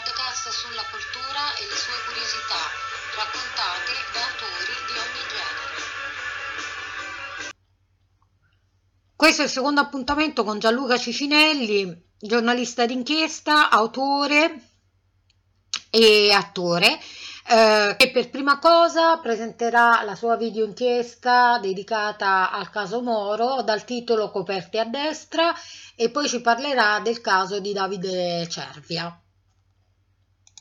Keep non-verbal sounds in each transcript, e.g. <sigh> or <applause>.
podcast sulla cultura e le sue curiosità, raccontate da autori di ogni genere. Questo è il secondo appuntamento con Gianluca Cicinelli, giornalista d'inchiesta, autore e attore, eh, che per prima cosa presenterà la sua video inchiesta dedicata al caso Moro dal titolo Coperte a destra e poi ci parlerà del caso di Davide Cervia.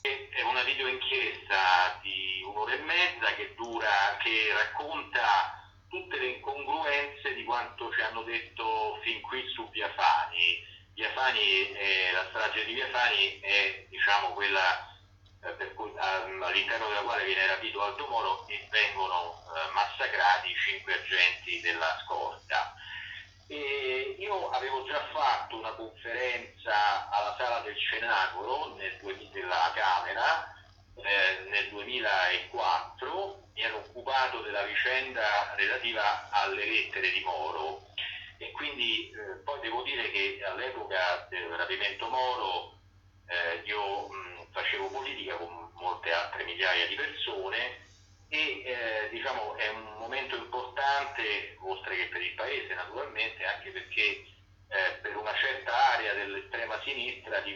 È una video inchiesta di un'ora e mezza che dura, che racconta tutte le incongruenze di quanto ci hanno detto fin qui su Via Fani. Via Fani, eh, la strage di Via Fani è diciamo, quella eh, cui, all'interno della quale viene rapito Aldo Moro e vengono uh, massacrati cinque agenti della scorta. E io avevo già fatto una conferenza sala del Cenacolo nel, della Camera eh, nel 2004 mi ero occupato della vicenda relativa alle lettere di Moro. E quindi eh, poi devo dire che all'epoca del rapimento Moro eh, io mh, facevo politica con molte altre migliaia di persone e eh, diciamo è un momento importante oltre che per il paese naturalmente anche perché eh, per una certa area dell'estrema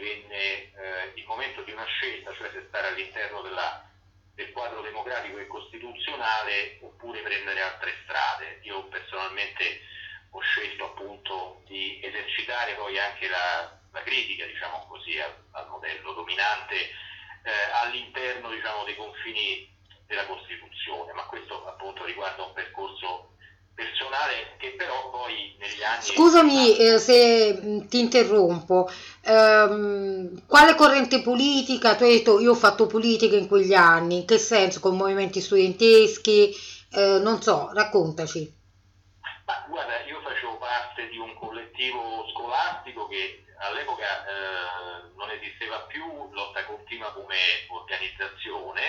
divenne eh, il momento di una scelta, cioè se stare all'interno della, del quadro democratico e costituzionale oppure prendere altre strade. Io personalmente ho scelto appunto di esercitare poi anche la, la critica, diciamo così, al, al modello dominante eh, all'interno diciamo, dei confini della Costituzione, ma questo appunto riguarda un percorso personale che però poi negli anni... Scusami eh, se mm, ti interrompo, ehm, quale corrente politica, tu hai detto io ho fatto politica in quegli anni, in che senso, con movimenti studenteschi, eh, non so, raccontaci. Ma guarda, io facevo parte di un collettivo scolastico che all'epoca eh, non esisteva più lotta continua come organizzazione,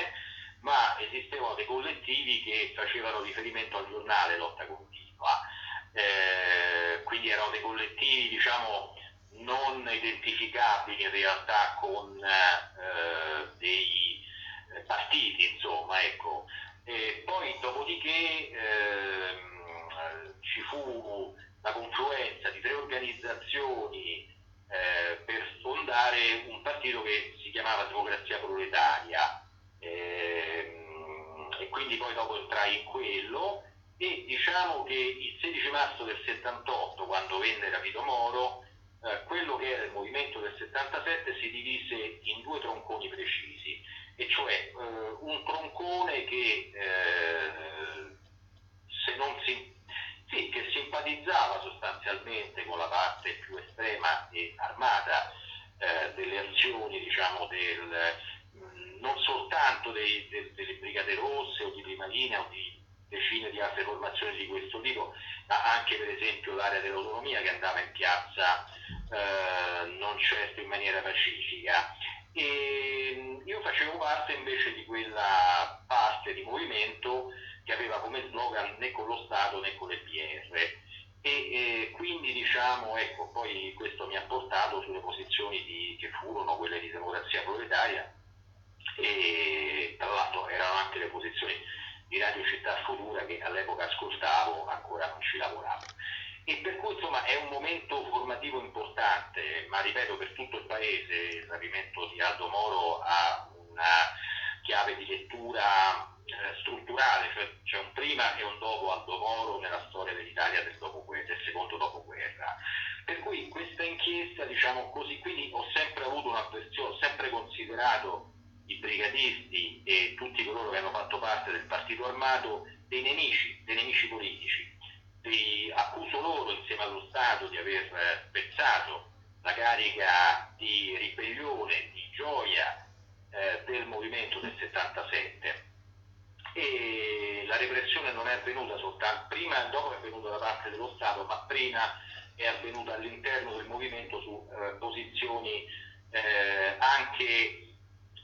ma esistevano dei collettivi che facevano riferimento al giornale Lotta Continua, eh, quindi erano dei collettivi diciamo non identificabili in realtà con eh, dei partiti, insomma, ecco. E poi dopodiché ehm, ci fu la confluenza di tre organizzazioni eh, per fondare un partito che si chiamava Democrazia Proletaria, diciamo che il 16 marzo del 78 quando venne Rapito Moro eh, quello che era il movimento del 77 si divise in due tronconi precisi e cioè eh, un troncone che eh, se non si sì, che simpatizzava sostanzialmente con la parte più estrema e armata eh, delle azioni diciamo, del, non soltanto dei, de, delle Brigate Rosse o di Prima Linea o di decine di altre formazioni di questo tipo, ma anche per esempio l'area dell'autonomia che andava in piazza eh, non certo in maniera pacifica. E io facevo parte invece di quella parte di movimento che aveva come slogan né con lo Stato né con le PR. E, e quindi diciamo, ecco, poi questo mi ha portato sulle posizioni di, che furono quelle di democrazia proletaria e tra l'altro erano anche le posizioni di Radio Città Futura che all'epoca ascoltavo, ancora non ci lavoravo. E per cui insomma è un momento formativo importante, ma ripeto per tutto il paese il rapimento di Aldo Moro ha una chiave di lettura eh, strutturale, cioè c'è un prima e un dopo Aldo Moro nella storia dell'Italia del, del secondo dopoguerra. Per cui questa inchiesta, diciamo così, quindi ho sempre avuto una questione, ho sempre considerato i brigatisti e tutti coloro che hanno fatto parte del partito armato dei nemici, dei nemici politici. Di, accuso loro insieme allo Stato di aver spezzato la carica di ribellione, di gioia eh, del movimento del 77 e la repressione non è avvenuta soltanto prima e dopo è avvenuta da parte dello Stato, ma prima è avvenuta all'interno del movimento su eh, posizioni eh, anche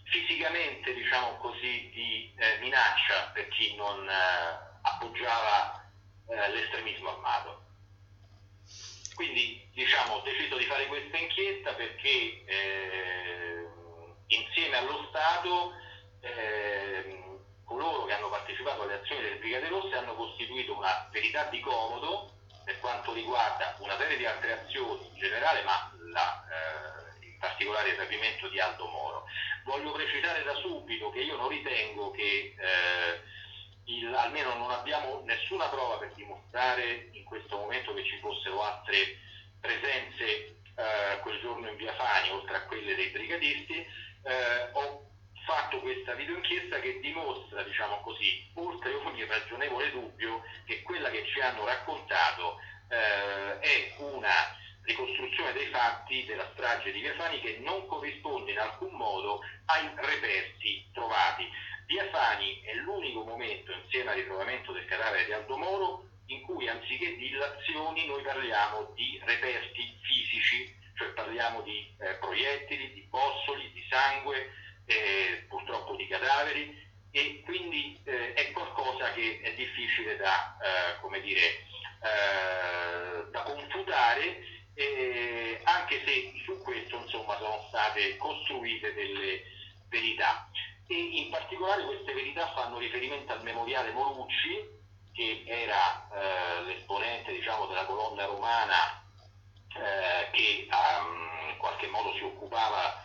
fisicamente diciamo così, di eh, minaccia per chi non eh, appoggiava eh, l'estremismo armato. Quindi diciamo, ho deciso di fare questa inchiesta perché eh, insieme allo Stato eh, coloro che hanno partecipato alle azioni delle Brigate Rosse hanno costituito una verità di comodo per quanto riguarda una serie di altre azioni in generale, ma la, eh, in particolare il rapimento di Aldo Moro. Voglio precisare da subito che io non ritengo che eh, il, almeno non abbiamo nessuna prova per dimostrare in questo momento che ci fossero altre presenze eh, quel giorno in via Fani, oltre a quelle dei brigadisti. Eh, ho fatto questa videoinchiesta che dimostra, diciamo così, oltre ogni ragionevole dubbio, che quella che ci hanno raccontato eh, è una ricostruzione dei fatti della strage di Via Fani che non corrisponde in alcun modo ai reperti trovati. Via Fani è l'unico momento, insieme al ritrovamento del cadavere di Aldo Moro, in cui anziché di noi parliamo di reperti fisici, cioè parliamo di eh, proiettili, di bossoli, di sangue, eh, purtroppo di cadaveri. E quindi eh, è qualcosa che è difficile da, eh, dire, eh, da confutare. Anche se su questo insomma, sono state costruite delle verità e in particolare queste verità fanno riferimento al memoriale Morucci che era eh, l'esponente diciamo, della colonna romana eh, che um, in qualche modo si occupava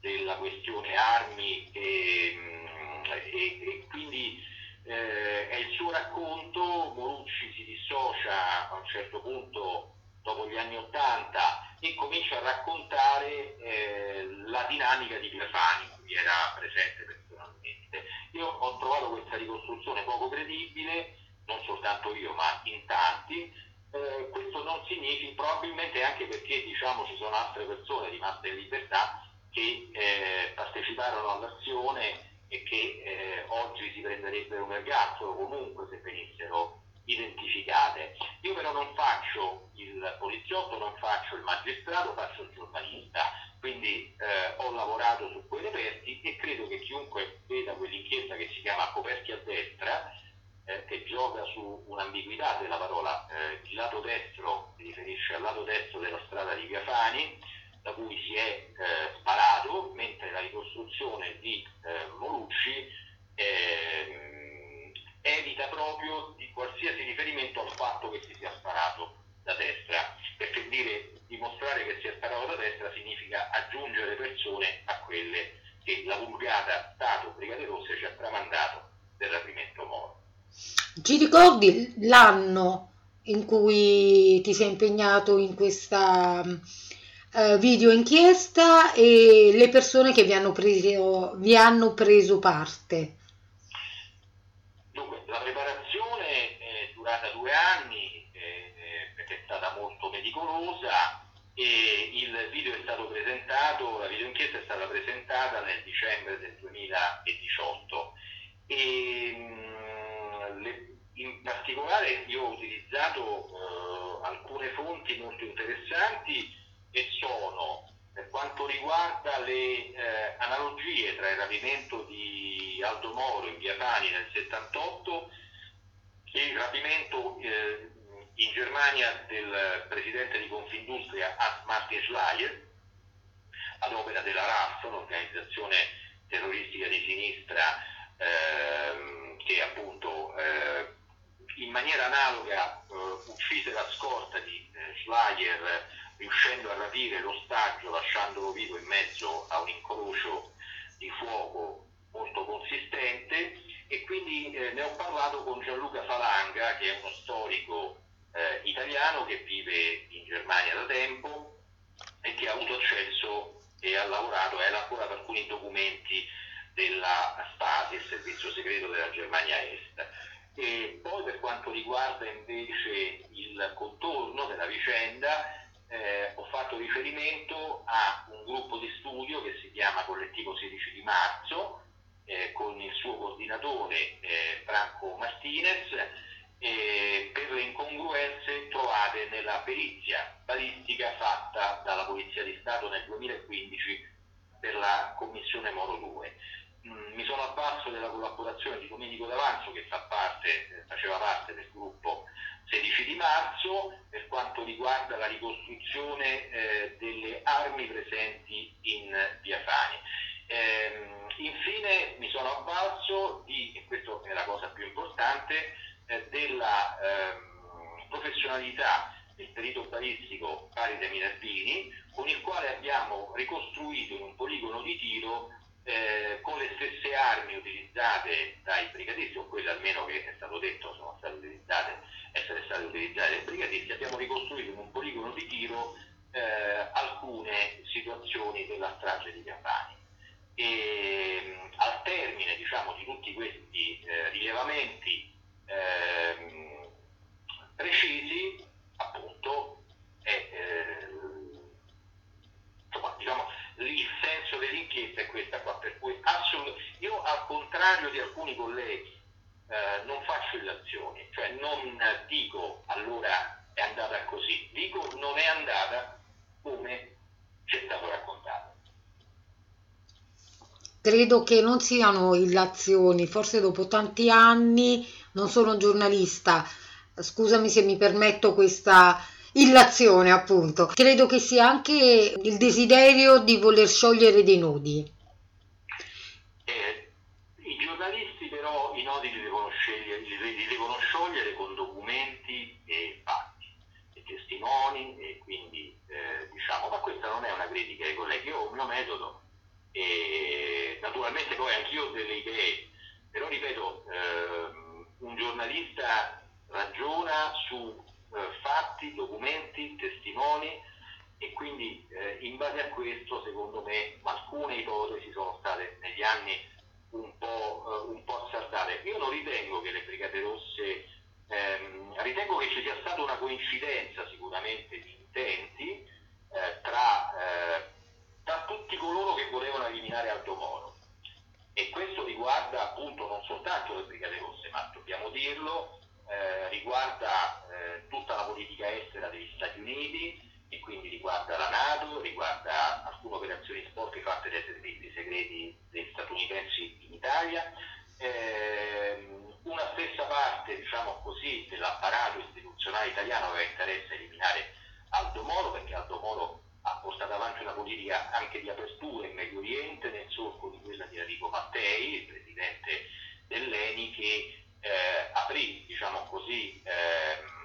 della questione armi e, mm, e, e quindi eh, è il suo racconto, Morucci si dissocia a un certo punto dopo gli anni Ottanta e comincia a raccontare eh, la dinamica di in cui era presente personalmente. Io ho trovato questa ricostruzione poco credibile, non soltanto io, ma in tanti. Eh, questo non significa, probabilmente anche perché diciamo, ci sono altre persone rimaste in libertà che eh, parteciparono all'azione e che eh, oggi si prenderebbero un ergastolo comunque se venissero identificate. Io però non faccio il poliziotto, non faccio il magistrato, faccio il giornalista, quindi eh, ho lavorato su quei reperti e credo che chiunque veda quell'inchiesta che si chiama Coperti a destra, eh, che gioca su un'ambiguità della parola, eh, il lato destro si riferisce al lato destro della strada di Via Fani, da cui si è eh, sparato, mentre la ricostruzione di eh, Molucci ehm, evita proprio di qualsiasi riferimento al fatto che si sia sparato da destra, perché dire dimostrare che si è sparato da destra significa aggiungere persone a quelle che la vulgata Stato Brigate Rosse ci ha tramandato del rapimento Moro. Ci ricordi l'anno in cui ti sei impegnato in questa uh, video inchiesta e le persone che vi hanno preso, vi hanno preso parte? Dunque, la preparazione è durata due anni eh, perché è stata meticolosa e il video è stato presentato, la video inchiesta è stata presentata nel dicembre del 2018 e mh, le, in particolare io ho utilizzato eh, alcune fonti molto interessanti e sono per quanto riguarda le eh, analogie tra il rapimento di Aldo Moro in Via Pani nel 78 e il rapimento eh, in Germania del presidente di Confindustria Martin Schleier ad opera della RAF, un'organizzazione terroristica di sinistra ehm, che appunto eh, in maniera analoga eh, uccise la scorta di eh, Schleier riuscendo a rapire l'ostaggio lasciandolo vivo in mezzo a un incrocio di fuoco molto consistente. E quindi eh, ne ho parlato con Gianluca Falanga che è uno storico eh, italiano che vive in Germania da tempo e che ha avuto accesso e ha lavorato e ha elaborato alcuni documenti della Stasi, il servizio segreto della Germania Est. E poi per quanto riguarda invece il contorno della vicenda, eh, ho fatto riferimento a un gruppo di studio che si chiama Collettivo 16 di marzo, eh, con il suo coordinatore eh, Franco Martinez, eh, per le incongruenze trovate nella perizia balistica fatta dalla Polizia di Stato nel 2015 per la Commissione Moro 2. Mm, mi sono avvalso della collaborazione di Domenico D'Avanzo che fa parte, eh, faceva parte del gruppo 16 di marzo per quanto riguarda la ricostruzione eh, delle armi presenti in Via Fani. Eh, infine mi sono avvalso di, e questa è la cosa più importante, della ehm, professionalità del perito balistico Paride Minervini, con il quale abbiamo ricostruito in un poligono di tiro eh, con le stesse armi utilizzate dai brigatisti, o quelle almeno che è stato detto sono state utilizzate, essere state utilizzate dai brigatisti, abbiamo ricostruito in un poligono di tiro eh, alcune situazioni della strage di Campani. E, al termine diciamo, di tutti questi eh, rilevamenti ehm, precisi, appunto, è, eh, insomma, diciamo, il senso dell'inchiesta è questa qua, per cui assolut- io al contrario di alcuni colleghi eh, non faccio illazioni, cioè non dico allora è andata così, dico non è andata come ci è stato raccontato. Credo che non siano illazioni, forse dopo tanti anni non sono giornalista, scusami se mi permetto questa illazione appunto. Credo che sia anche il desiderio di voler sciogliere dei nodi. Eh, I giornalisti però i nodi li devono, scegliere, li, devono sciogliere con documenti e fatti e testimoni e quindi eh, diciamo, ma questa non è una critica ai colleghi, io ho un mio metodo e naturalmente poi anch'io ho delle idee, però ripeto, eh, un giornalista ragiona su eh, fatti, documenti, testimoni e quindi eh, in base a questo secondo me alcune ipotesi sono state negli anni un po', un po azzardate. Io non ritengo che le Brigate Rosse, ehm, ritengo che ci sia stata una coincidenza sicuramente di intenti eh, tra, tra, tutti coloro che volevano eliminare Aldo Moro. E questo riguarda appunto non soltanto le Brigate Rosse, ma dobbiamo dirlo, eh, riguarda eh, tutta la politica estera degli Stati Uniti e quindi riguarda la Nato, riguarda alcune operazioni sport fatte dai servizi segreti degli statunitensi in Italia. Eh, una stessa parte, diciamo così, dell'apparato istituzionale italiano aveva interesse a eliminare Aldo Moro perché Aldo Moro ha portato avanti una politica anche di apertura in Medio Oriente nel solco di quella di Enrico Mattei, il presidente dell'ENI che eh, aprì, diciamo così, ehm,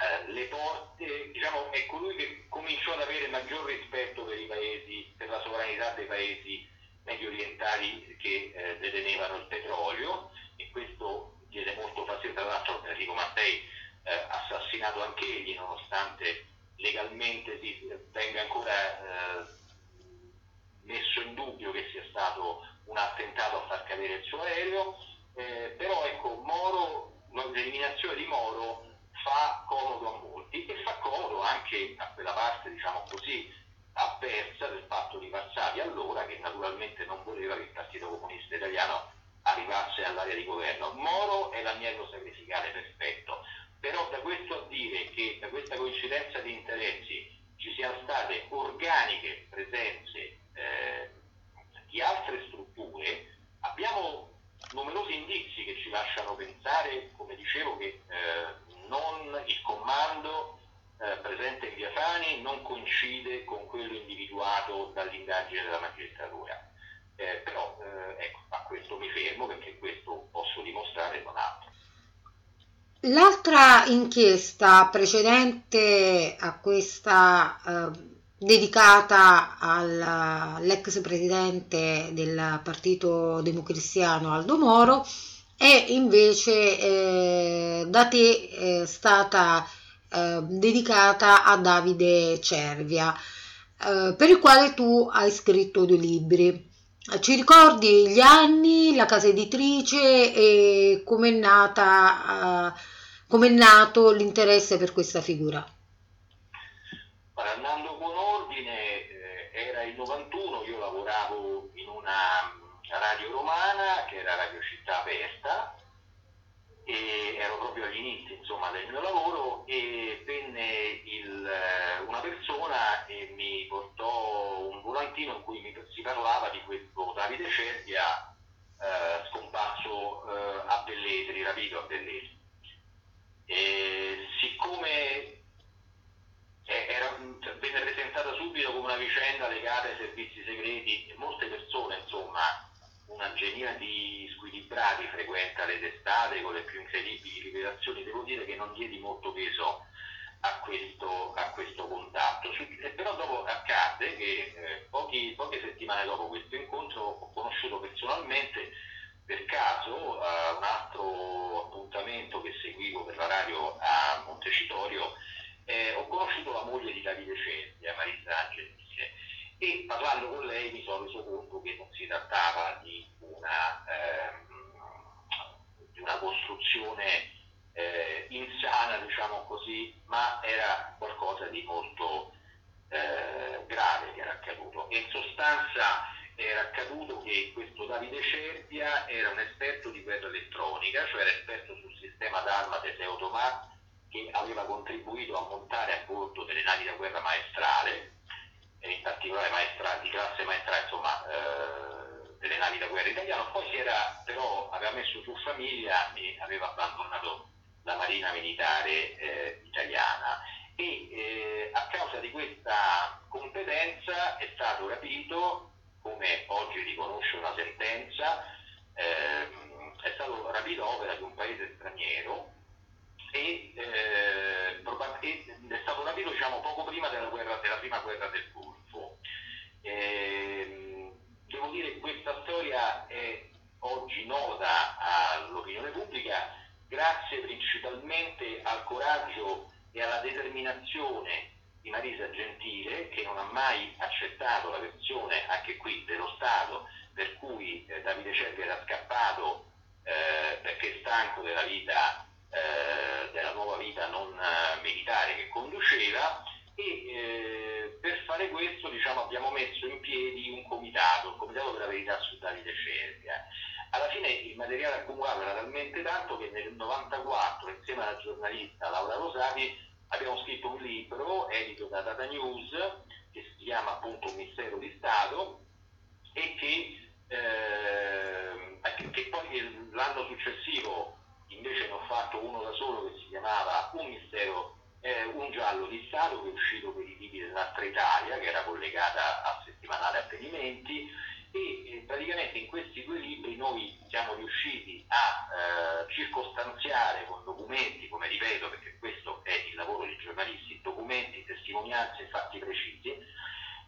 eh, le porte, diciamo, è colui che cominciò ad avere maggior rispetto per paesi, per la sovranità dei paesi medio orientali che eh, detenevano il petrolio e questo diede molto fastidio, tra l'altro Enrico Mattei eh, assassinato anche egli nonostante legalmente si, venga ancora eh, messo in dubbio che sia stato un attentato a far cadere il suo aereo eh, però ecco, Moro, l'eliminazione di Moro fa comodo a molti e fa comodo anche a quella parte, diciamo così, avversa del fatto di Varsavia allora che naturalmente non voleva che il Partito Comunista Italiano arrivasse all'area di governo. Moro è l'agnello sacrificale perfetto, però da questo a dire che da questa coincidenza di interessi ci siano state organiche presenze eh, di altre strutture, abbiamo numerosi indizi che ci lasciano pensare, come dicevo, che eh, non, il comando eh, presente in Via Fani non coincide con quello individuato dall'indagine della magistratura. Eh, però eh, ecco, a questo mi fermo perché questo posso dimostrare non altro. L'altra inchiesta precedente a questa eh, dedicata all'ex presidente del Partito Democristiano Aldo Moro è invece eh, da te è stata eh, dedicata a Davide Cervia, eh, per il quale tu hai scritto due libri. Ci ricordi gli anni, la casa editrice e come è nata, eh, come è nato l'interesse per questa figura? Andando con ordine, eh, era il 91, io lavoravo in una radio romana che era Radio Città Aperta e ero proprio agli inizi insomma, del mio lavoro e venne il, eh, una persona e mi portò un volantino in cui mi, si parlava di questo Davide Cervia eh, scomparso eh, a Belletri, rapito a Belletri. E siccome era, venne presentata subito come una vicenda legata ai servizi segreti e molte persone insomma una genia di squilibrati frequenta le testate con le più incredibili rivelazioni, devo dire che non diedi molto peso a questo, a questo contatto. però dopo accade che eh, pochi, poche settimane dopo questo incontro ho conosciuto personalmente per caso a un altro appuntamento che seguivo per la radio a Montecitorio eh, ho conosciuto la moglie di Davide Cervia, Marisa Angelini, e parlando con lei mi sono reso conto che non si trattava di una, ehm, di una costruzione eh, insana, diciamo così, ma era qualcosa di molto eh, grave che era accaduto. E in sostanza era accaduto che questo Davide Cervia era un esperto di guerra elettronica, cioè era esperto sul sistema d'arma delle automat che aveva contribuito a montare a bordo delle navi da guerra maestrale, e in particolare maestra, di classe maestrale, insomma, eh, delle navi da guerra italiane, poi si era, però aveva messo su famiglia e aveva abbandonato la marina militare eh, italiana e eh, a causa di questa competenza è stato rapito come oggi riconosce una sentenza, ehm, è stato rapito opera di un paese straniero e, eh, è stato rapito diciamo, poco prima della, guerra, della, prima guerra del Golfo. Eh, devo dire che questa storia è oggi nota all'opinione pubblica grazie principalmente al coraggio e alla determinazione di Marisa Gentile che non ha mai accettato la versione anche qui dello Stato per cui eh, Davide Cervi era scappato eh, perché stanco della vita eh, della nuova vita non eh, militare che conduceva e eh, per fare questo diciamo, abbiamo messo in piedi un comitato, il comitato per la verità su Davide Cervia. Alla fine il materiale accumulato era talmente tanto che nel 1994 insieme alla giornalista Laura Rosati abbiamo scritto un libro edito da Data News che si chiama appunto Un mistero di Stato e che, eh, che poi l'anno successivo invece ne ho fatto uno da solo che si chiamava Un mistero, eh, un giallo di Stato che è uscito per i tipi dell'altra Italia che era collegata al settimanale Avvenimenti e eh, praticamente in questi due libri noi siamo riusciti a eh, circostanziare con documenti, come ripeto perché questo è il lavoro dei giornalisti, documenti, testimonianze fatti precisi,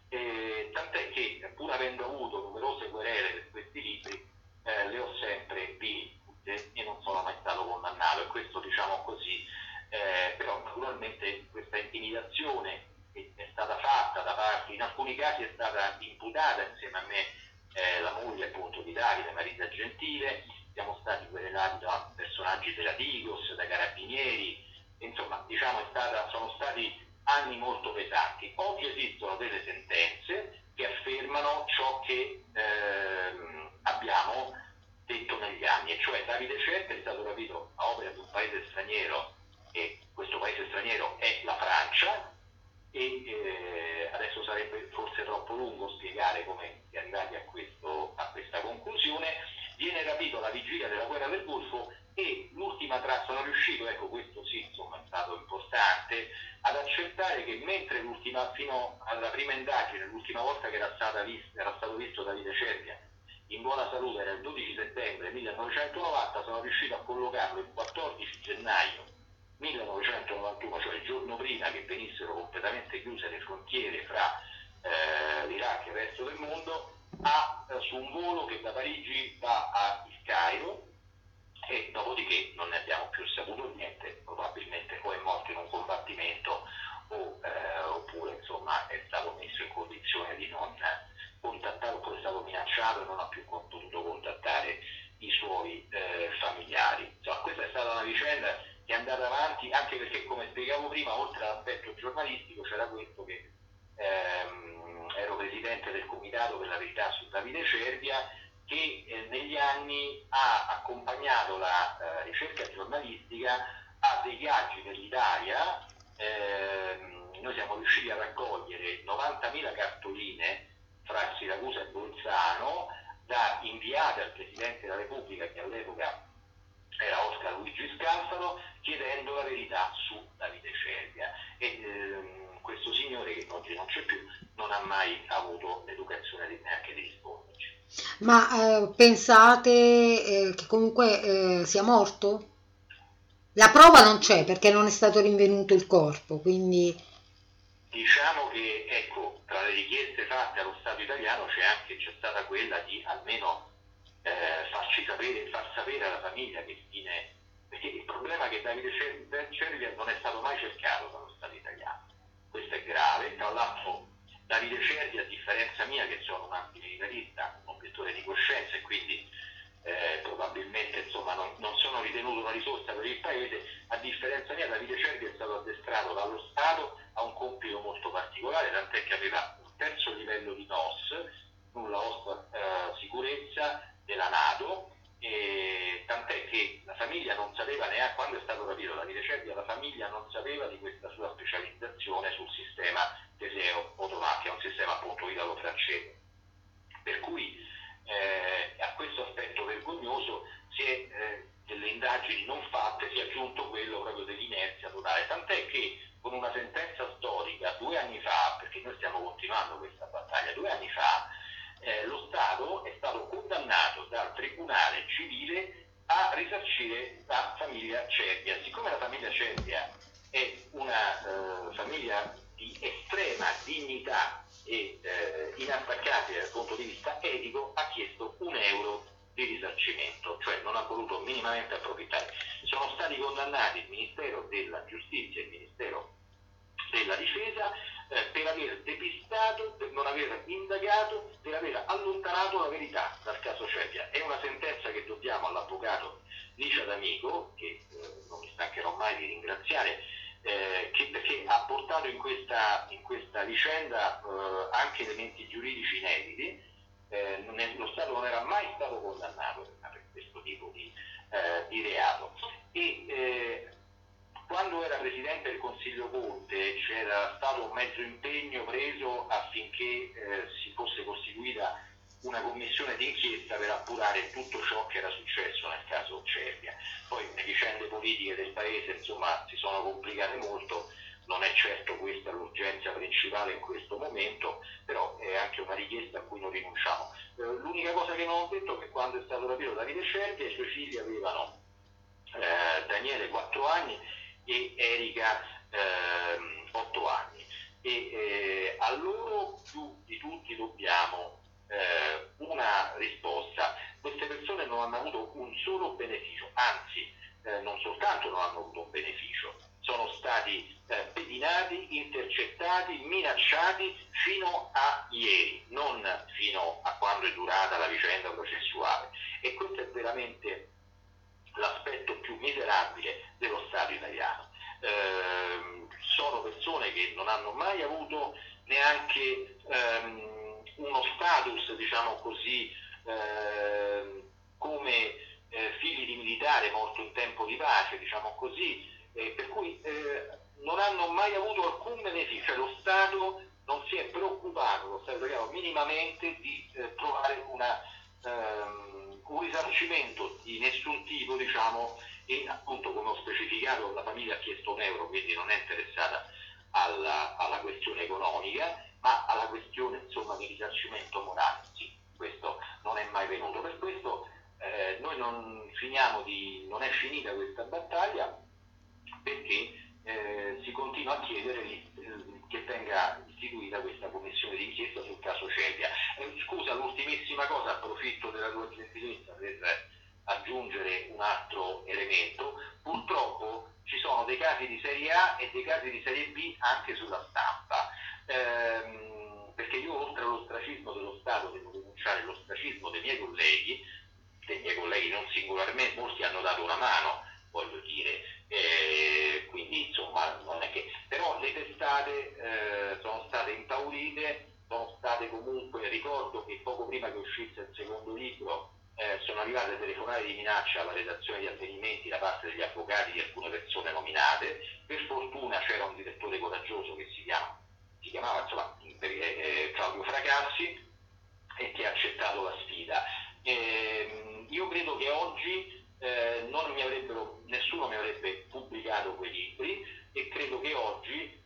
eh, tant'è che pur avendo avuto numerose querele per questi libri eh, le ho sempre vinte e non sono mai stato condannato e questo diciamo così, eh, però naturalmente questa intimidazione è stata fatta da parte, in alcuni casi è stata imputata insieme a me eh, la moglie appunto di Davide, Gentile, siamo stati querelati da personaggi della Digos, da carabinieri, insomma diciamo stata, sono stati anni molto pesanti. Oggi esistono delle sentenze che affermano ciò che ehm, abbiamo detto negli anni, e cioè Davide Cerca è stato rapito a opera di un paese straniero e questo paese straniero è la Francia e eh, adesso sarebbe forse troppo lungo spiegare come si è arrivati a, questo, a questa conclusione, viene rapito alla vigilia della guerra del Golfo e l'ultima traccia sono riuscito, ecco questo sì insomma è stato importante, ad accertare che mentre fino alla prima indagine, l'ultima volta che era, vista, era stato visto Davide Cervia in buona salute era il 12 settembre 1990, sono riuscito a collocarlo il 14 gennaio 1991, cioè il giorno prima che venissero completamente chiuse le frontiere fra eh, l'Iraq e il resto del mondo, a, su un volo che da Parigi va a Il Cairo e dopodiché non ne abbiamo più saputo niente, probabilmente o è morto in un combattimento o, eh, oppure insomma, è stato messo in condizione di non contattare oppure è stato minacciato e non ha più potuto contattare i suoi eh, familiari. Insomma, questa è stata una vicenda che è andata avanti anche perché come spiegavo prima oltre all'aspetto giornalistico c'era questo che ehm, ero presidente del comitato per la verità su Davide Cervia che eh, negli anni ha accompagnato la eh, ricerca giornalistica a dei viaggi per l'Italia ehm, noi siamo riusciti a raccogliere 90.000 cartoline fra Siracusa e Bolzano da inviate al Presidente della Repubblica che all'epoca era Oscar Luigi Scalfaro, chiedendo la verità su Davide Cervia. E ehm, questo signore, che oggi non c'è più, non ha mai avuto l'educazione neanche di risponderci. Ma eh, pensate eh, che comunque eh, sia morto? La prova non c'è perché non è stato rinvenuto il corpo, quindi Diciamo che ecco, tra le richieste fatte allo Stato italiano c'è anche c'è stata quella di almeno eh, farci sapere, far sapere alla famiglia che fine. Perché il problema è che Davide Cervia non è stato mai cercato dallo Stato italiano. Questo è grave, tra l'altro Davide Cervi, a differenza mia, che sono un antimilitarista, un obiettore di coscienza e quindi eh, probabilmente insomma, non, non, sono ritenuto una risorsa per il paese, a differenza mia Davide Cervi è stato addestrato dallo Stato a un compito molto particolare, tant'è che aveva un terzo livello di NOS, nulla osta eh, sicurezza della Nato, e tant'è che la famiglia non sapeva neanche quando è stato rapito Davide Cervi, la famiglia non sapeva di questa sua specializzazione sul sistema Teseo Automatico, un sistema appunto italo-francese. Per cui eh, a questo aspetto vergognoso si è, eh, delle indagini non fatte si è aggiunto quello proprio dell'inerzia totale, tant'è che con una sentenza storica due anni fa, perché noi stiamo continuando questa battaglia, due anni fa eh, lo Stato è stato condannato dal Tribunale civile a risarcire la famiglia Cervia. Siccome la famiglia Cervia è una eh, famiglia di estrema dignità e eh, inattaccabile dal punto di vista etico, ha chiesto un euro di risarcimento, cioè non ha voluto minimamente approfittare. Sono stati condannati il Ministero della Giustizia e il Ministero della Difesa eh, per aver depistato, per non aver indagato, per aver allontanato la verità dal caso Cepia. È una sentenza che dobbiamo all'avvocato Licia D'Amico, che eh, non mi stancherò mai di ringraziare, eh, che, perché ha portato in questa, in questa vicenda eh, anche elementi giuridici inediti. Eh, lo Stato non era mai stato condannato per questo tipo di, eh, di reato. E, eh, quando era Presidente del Consiglio Conte c'era stato un mezzo impegno preso affinché eh, si fosse costituita una commissione d'inchiesta per appurare tutto ciò che era successo nel caso Cervia. Poi le vicende politiche del Paese insomma, si sono complicate molto, non è certo questa l'urgenza principale in questo momento, però è anche una richiesta a cui non rinunciamo. Eh, l'unica cosa che non ho detto è che quando è stato rapito Davide Cervia i suoi figli avevano eh, Daniele 4 anni e Erika eh, 8 anni e eh, a loro più di tutti dobbiamo eh, una risposta. Queste persone non hanno avuto un solo beneficio, anzi eh, non soltanto non hanno avuto un beneficio, sono stati eh, pedinati, intercettati, minacciati fino a ieri, non fino a quando è durata la vicenda processuale. E questo è veramente l'aspetto più miserabile dello Stato italiano. Eh, sono persone che non hanno mai avuto neanche ehm, uno status, diciamo così, eh, come eh, figli di militare morto in tempo di pace, diciamo così, eh, per cui eh, non hanno mai avuto alcun beneficio, cioè lo Stato non si è preoccupato, lo Stato italiano, minimamente di eh, trovare una, ehm, un risarcimento di nessun tipo, diciamo, e appunto come ho specificato la famiglia ha chiesto un euro, quindi non è interessata alla, alla questione economica ma alla questione insomma, di risarcimento morale. Sì, questo non è mai venuto. Per questo eh, noi non, finiamo di, non è finita questa battaglia perché eh, si continua a chiedere eh, che venga istituita questa commissione di inchiesta sul caso Celia. Eh, scusa, l'ultimissima cosa, approfitto della gentilezza per aggiungere un altro elemento. Purtroppo ci sono dei casi di serie A e dei casi di serie B anche sulla stampa ehm, perché io oltre all'ostracismo dello Stato devo denunciare l'ostracismo dei miei colleghi, dei miei colleghi non singolarmente, molti hanno dato una mano, voglio dire, eh, quindi insomma non è che... però le testate eh, sono state impaurite, sono state comunque, ricordo che poco prima che uscisse il secondo libro eh, sono arrivate telefonate di minaccia alla redazione di avvenimenti da parte degli avvocati di alcune persone nominate, per fortuna c'era un direttore coraggioso che si chiama si chiamava insomma, eh, eh, Claudio Fracassi e che ha accettato la sfida. Eh, io credo che oggi eh, mi nessuno mi avrebbe pubblicato quei libri, e credo che oggi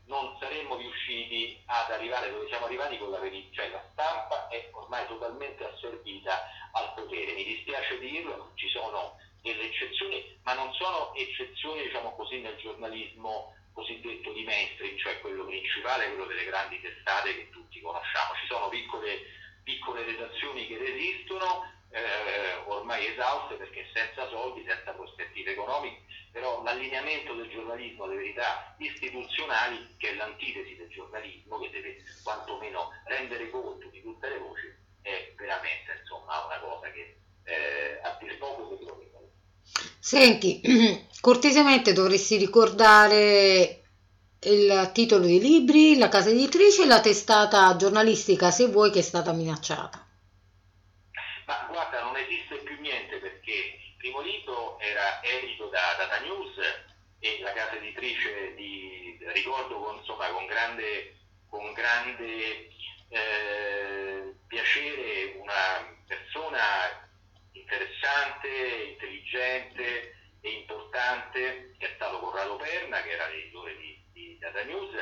riusciti ad arrivare dove siamo arrivati con la verità, cioè la stampa è ormai totalmente asservita al potere. Mi dispiace dirlo, ci sono delle eccezioni, ma non sono eccezioni diciamo così nel giornalismo cosiddetto di mainstream, cioè quello principale, quello delle grandi testate che tutti conosciamo. Ci sono piccole, piccole redazioni che resistono, eh, ormai esauste perché senza soldi, senza prospettive economiche, però l'allineamento del giornalismo alle verità istituzionali, che è l'antitesi del giornalismo, che deve quantomeno rendere conto di tutte le voci, è veramente insomma, una cosa che eh, a dir poco si trova Senti, <clears throat> cortesemente dovresti ricordare il titolo dei libri, la casa editrice e la testata giornalistica, se vuoi, che è stata minacciata. Ma guarda, non esiste più niente perché primo libro era edito da Data News e la casa editrice di, ricordo con, insomma, con grande, con grande eh, piacere una persona interessante, intelligente e importante che è stato Corrado Perna, che era l'editore di, di Data News.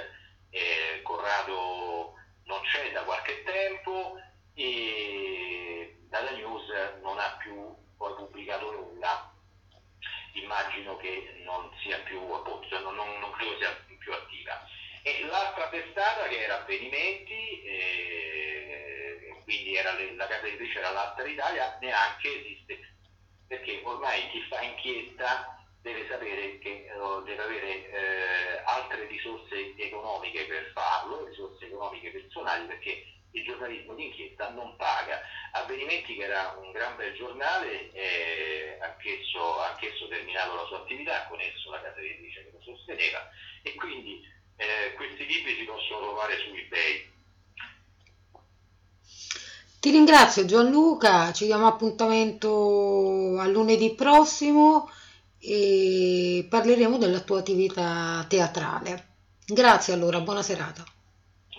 Eh, Corrado non c'è da qualche tempo e Data News non ha più poi pubblicato nulla. Immagino che non sia più, appunto, non, non credo sia più attiva. E l'altra testata che era Avvenimenti, eh, quindi era le, la casa editrice era l'Alta d'Italia, neanche esiste, perché ormai chi fa inchiesta deve sapere che deve avere eh, altre risorse economiche per farlo, risorse economiche personali, perché il giornalismo d'inchiesta non paga. Avvenimenti che era un gran bel giornale, eh, anch'esso, anch'esso terminato la sua attività, con esso la casa editrice che lo sosteneva, e quindi eh, questi libri si possono trovare su eBay ti ringrazio Gianluca, ci diamo appuntamento a lunedì prossimo e parleremo della tua attività teatrale. Grazie allora, buona serata.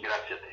Grazie a te.